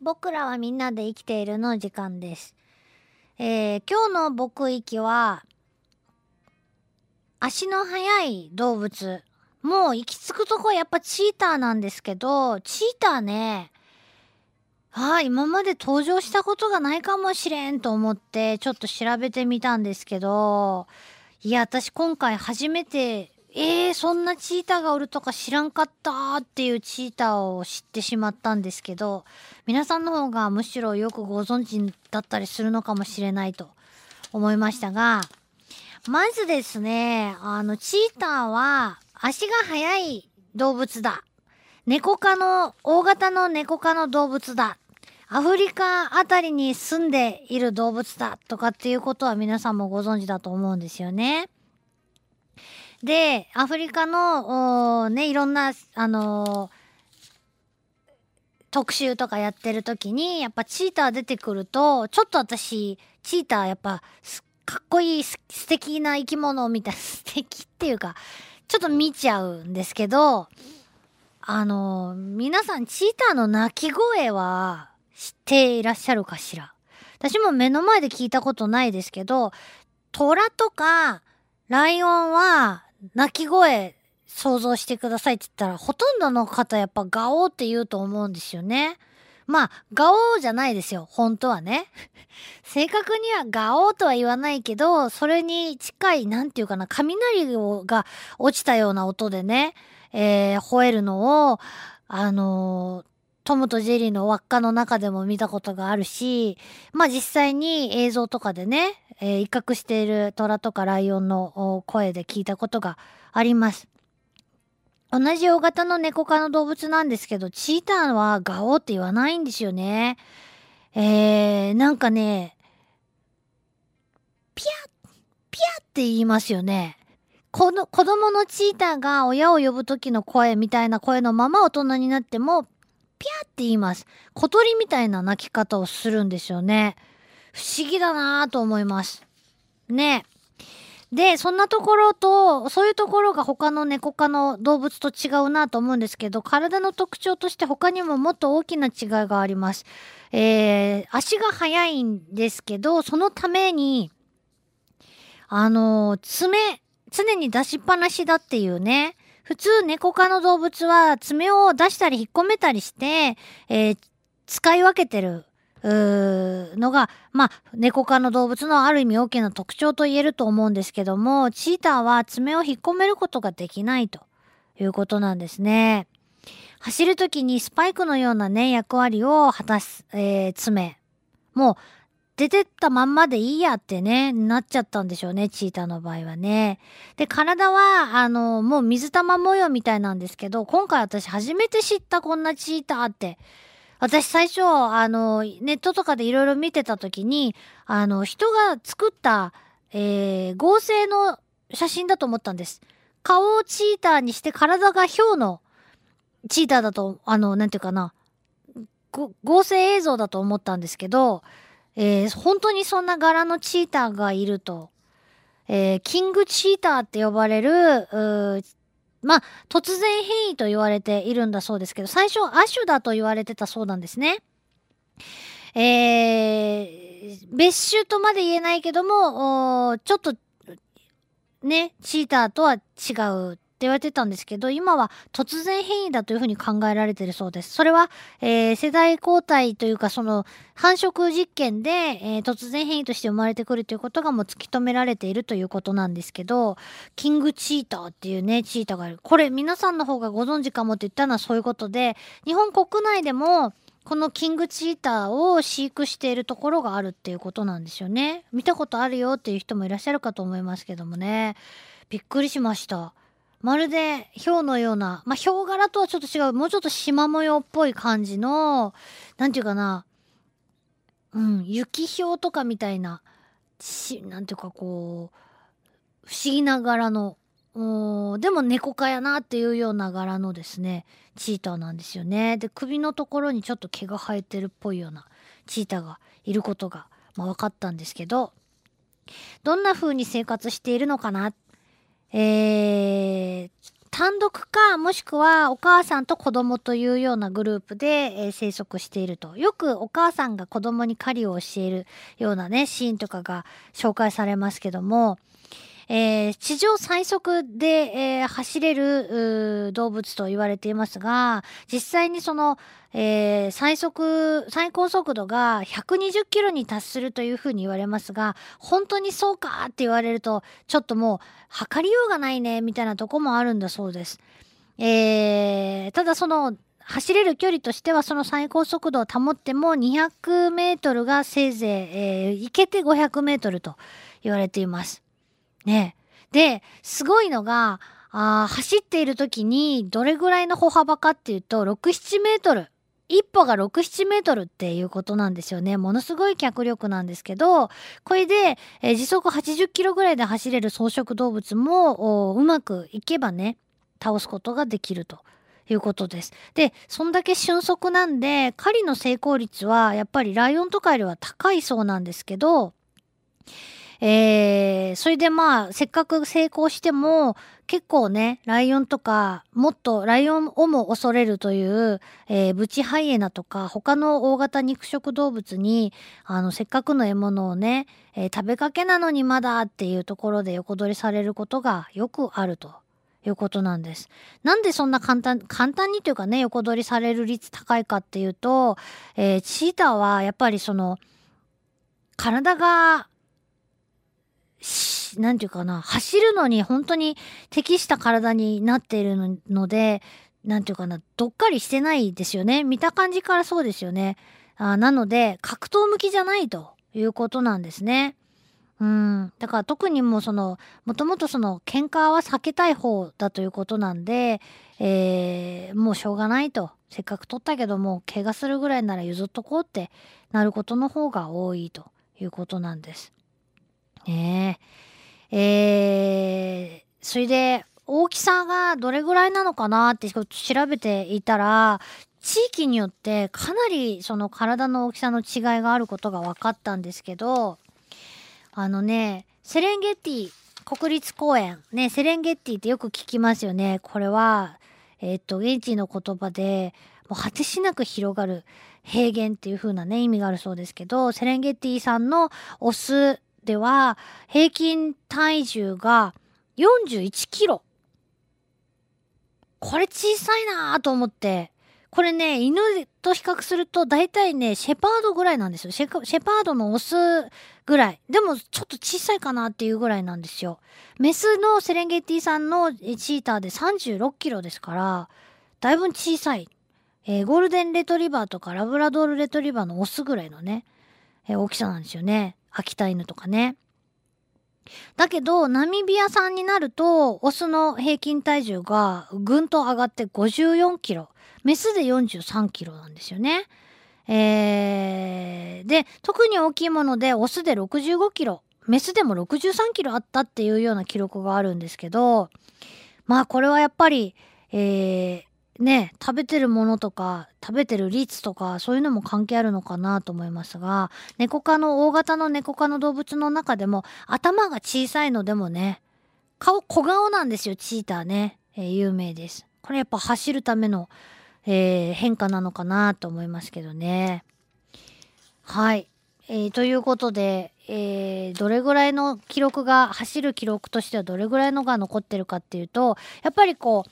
僕らはみんなで生きているの時間です。えー今日の僕域は、足の速い動物。もう行き着くとこはやっぱチーターなんですけど、チーターね、ああ、今まで登場したことがないかもしれんと思って、ちょっと調べてみたんですけど、いや、私今回初めて、えー、そんなチーターがおるとか知らんかったっていうチーターを知ってしまったんですけど、皆さんの方がむしろよくご存知だったりするのかもしれないと思いましたが、まずですね、あの、チーターは足が速い動物だ。猫科の、大型の猫科の動物だ。アフリカあたりに住んでいる動物だとかっていうことは皆さんもご存知だと思うんですよね。で、アフリカの、おね、いろんな、あのー特集とかやってる時に、やっぱチーター出てくると、ちょっと私、チーターやっぱ、すかっこいい、す素敵な生き物みたいな、素敵っていうか、ちょっと見ちゃうんですけど、あのー皆さんチーターの鳴き声は知っていらっしゃるかしら？私も目の前で聞いたことないですけど、虎とかライオンは鳴き声想像してくださいって言ったら、ほとんどの方やっぱガオーって言うと思うんですよね。まあ、ガオーじゃないですよ。本当はね。正確にはガオーとは言わないけど、それに近い、なんていうかな、雷が落ちたような音でね、えー、吠えるのを、あのートムとジェリーの輪っかの中でも見たことがあるし、まあ実際に映像とかでね、えー威嚇している虎とかライオンの声で聞いたことがあります。同じ大型の猫科の動物なんですけど、チーターはガオって言わないんですよね。えー、なんかね、ピャッ、ピャッって言いますよね。この子供のチーターが親を呼ぶ時の声みたいな声のまま大人になっても、ピャーって言います。小鳥みたいな鳴き方をするんですよね。不思議だなぁと思います。ね。で、そんなところと、そういうところが他の猫科の動物と違うなと思うんですけど、体の特徴として他にももっと大きな違いがあります。えー、足が速いんですけど、そのために、あのー爪、常に出しっぱなしだっていうね。普通猫科の動物は爪を出したり引っ込めたりして、えー使い分けてる。のが、まあ、猫科の動物のある意味大きな特徴と言えると思うんですけども、チーターは爪を引っ込めることができないということなんですね。走るときにスパイクのようなね、役割を果たす、えー爪。もう、出てったまんまでいいやってね、なっちゃったんでしょうね、チーターの場合はね。で、体は、あの、もう水玉模様みたいなんですけど、今回私初めて知ったこんなチーターって。私最初、あの、ネットとかでいろいろ見てた時に、あの、人が作った、えー合成の写真だと思ったんです。顔をチーターにして体がヒョウのチーターだと、あの、なんていうかな、合成映像だと思ったんですけど、えー本当にそんな柄のチーターがいると、えーキングチーターって呼ばれる、まあ、突然変異と言われているんだそうですけど、最初、アシュだと言われてたそうなんですね。えー、別種とまで言えないけども、ちょっと、ね、チーターとは違う言われてたんですけど、今は突然変異だというふうに考えられてるそうです。それは、えー世代交代というか、その、繁殖実験で、えー突然変異として生まれてくるということがもう突き止められているということなんですけど、キングチーターっていうね、チーターがいる。これ皆さんの方がご存知かもって言ったのはそういうことで、日本国内でも、このキングチーターを飼育しているところがあるっていうことなんですよね。見たことあるよっていう人もいらっしゃるかと思いますけどもね。びっくりしました。まるで氷のような、まあ、氷柄とはちょっと違う、もうちょっと縞模様っぽい感じの、なんていうかな、うん、雪氷とかみたいな、し、なんていうかこう、不思議な柄の、おでも猫科やなっていうような柄のですね、チーターなんですよね。で、首のところにちょっと毛が生えてるっぽいようなチーターがいることが、まあ、分かったんですけど、どんな風に生活しているのかなっえー、単独かもしくはお母さんと子供というようなグループで、えー、生息していると。よくお母さんが子供に狩りを教えるようなねシーンとかが紹介されますけどもえー、地上最速で、えー、走れる動物と言われていますが、実際にその、えー、最速、最高速度が120キロに達するというふうに言われますが、本当にそうかって言われると、ちょっともう測りようがないね、みたいなとこもあるんだそうです。えー、ただその、走れる距離としてはその最高速度を保っても200メートルがせいぜい、えー、行けて500メートルと言われています。ね。で、すごいのが、あ走っている時にどれぐらいの歩幅かっていうと、6、7メートル。一歩が6、7メートルっていうことなんですよね。ものすごい脚力なんですけど、これで、えー、時速80キロぐらいで走れる草食動物もうまくいけばね、倒すことができると。いうことです。で、そんだけ俊足なんで、狩りの成功率はやっぱりライオンとかよりは高いそうなんですけど、えー、それでまあ、せっかく成功しても、結構ね、ライオンとか、もっとライオンをも恐れるという、えー、ブチハイエナとか、他の大型肉食動物に、あの、せっかくの獲物をね、えー、食べかけなのにまだっていうところで横取りされることがよくあると。いうことなんです。なんでそんな簡単、簡単にというかね、横取りされる率高いかっていうと、えー、チーターはやっぱりその、体がなんていうかな、走るのに本当に適した体になっているので、なんていうかな、どっかりしてないですよね。見た感じからそうですよね。あなので、格闘向きじゃないということなんですね。うん。だから特にもうその、もともとその喧嘩は避けたい方だということなんで、えー、もうしょうがないと。せっかく取ったけども、怪我するぐらいなら譲っとこうってなることの方が多いということなんです。ねえ。えー、それで、大きさがどれぐらいなのかなって調べていたら、地域によってかなりその体の大きさの違いがあることが分かったんですけど、あのね、セレンゲティ国立公園、ね、セレンゲティってよく聞きますよね。これは、えっ、と、現地の言葉で、もう果てしなく広がる平原っていう風なね、意味があるそうですけど、セレンゲティさんのオスでは平均体重が41キロ。これ小さいなと思って。これね、犬と比較すると大体ね、シェパードぐらいなんですよ。シェパードのオスぐらい。でもちょっと小さいかなっていうぐらいなんですよ。メスのセレンゲティさんのチーターで36キロですから、だいぶ小さい。えー、ゴールデンレトリバーとかラブラドールレトリバーのオスぐらいのね、えー、大きさなんですよね。秋田犬とかね。だけど、ナミビア産になると、オスの平均体重がぐんと上がって54キロ。メスで43キロなんですよね。えー、で、特に大きいもので、オスで65キロ。メスでも63キロあったっていうような記録があるんですけど、まあこれはやっぱり、えー、ね、食べてるものとか、食べてる率とか、そういうのも関係あるのかなと思いますが、猫科の大型の猫科の動物の中でも、頭が小さいのでもね、顔、小顔なんですよ、チーターね。えー、有名です。これやっぱ走るための、えー、変化なのかなと思いますけどね。はい。えー、ということで、えー、どれぐらいの記録が、走る記録としてはどれぐらいのが残ってるかっていうと、やっぱりこう、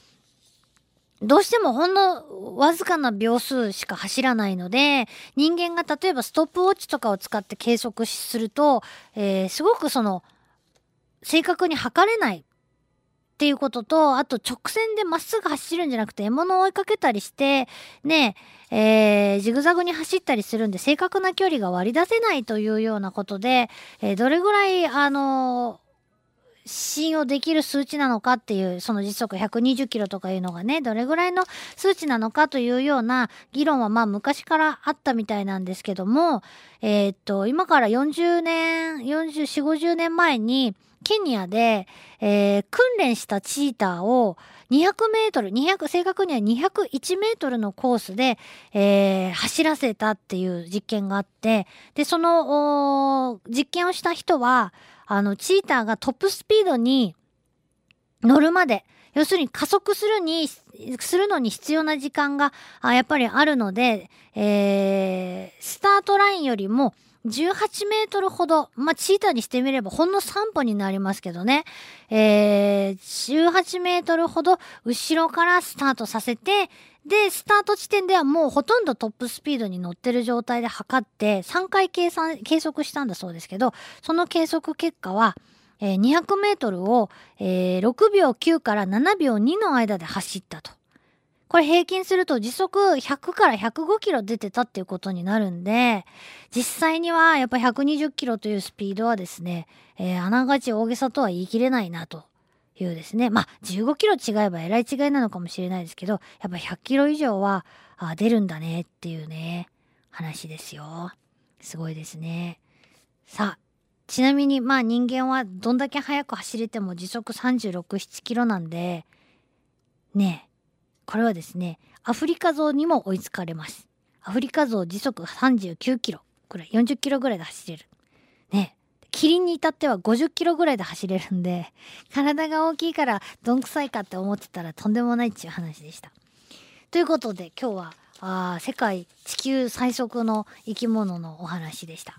どうしてもほんのわずかな秒数しか走らないので、人間が例えばストップウォッチとかを使って計測すると、えー、すごくその、正確に測れないっていうことと、あと直線でまっすぐ走るんじゃなくて獲物を追いかけたりして、ね、えー、ジグザグに走ったりするんで正確な距離が割り出せないというようなことで、えー、どれぐらい、あの信用できる数値なのかっていう、その時速120キロとかいうのがね、どれぐらいの数値なのかというような議論はまあ昔からあったみたいなんですけども、えー、っと、今から40年、44、50年前に、ケニアで、えー、訓練したチーターを200メートル、200、正確には201メートルのコースで、えー、走らせたっていう実験があって、で、その、実験をした人は、あの、チーターがトップスピードに乗るまで、要するに加速するに、するのに必要な時間が、あやっぱりあるので、えー、スタートラインよりも18メートルほど、まあ、チーターにしてみればほんの3歩になりますけどね、えー、18メートルほど後ろからスタートさせて、で、スタート地点ではもうほとんどトップスピードに乗ってる状態で測って3回計算、計測したんだそうですけど、その計測結果は、えー、200メートルを、えー、6秒9から7秒2の間で走ったと。これ平均すると時速100から105キロ出てたっていうことになるんで、実際にはやっぱ120キロというスピードはですね、えー、あながち大げさとは言い切れないなというですね。まあ15キロ違えばえらい違いなのかもしれないですけど、やっぱ100キロ以上はあ出るんだねっていうね、話ですよ。すごいですね。さあ、ちなみにまあ人間はどんだけ速く走れても時速36、7キロなんで、ねこれはですね、アフリカゾウにも追いつかれます。アフリカゾウ時速39キロくらい、40キロぐらいで走れる。ねキリンに至っては50キロぐらいで走れるんで、体が大きいからどんくさいかって思ってたらとんでもないっていう話でした。ということで今日はあ世界地球最速の生き物のお話でした。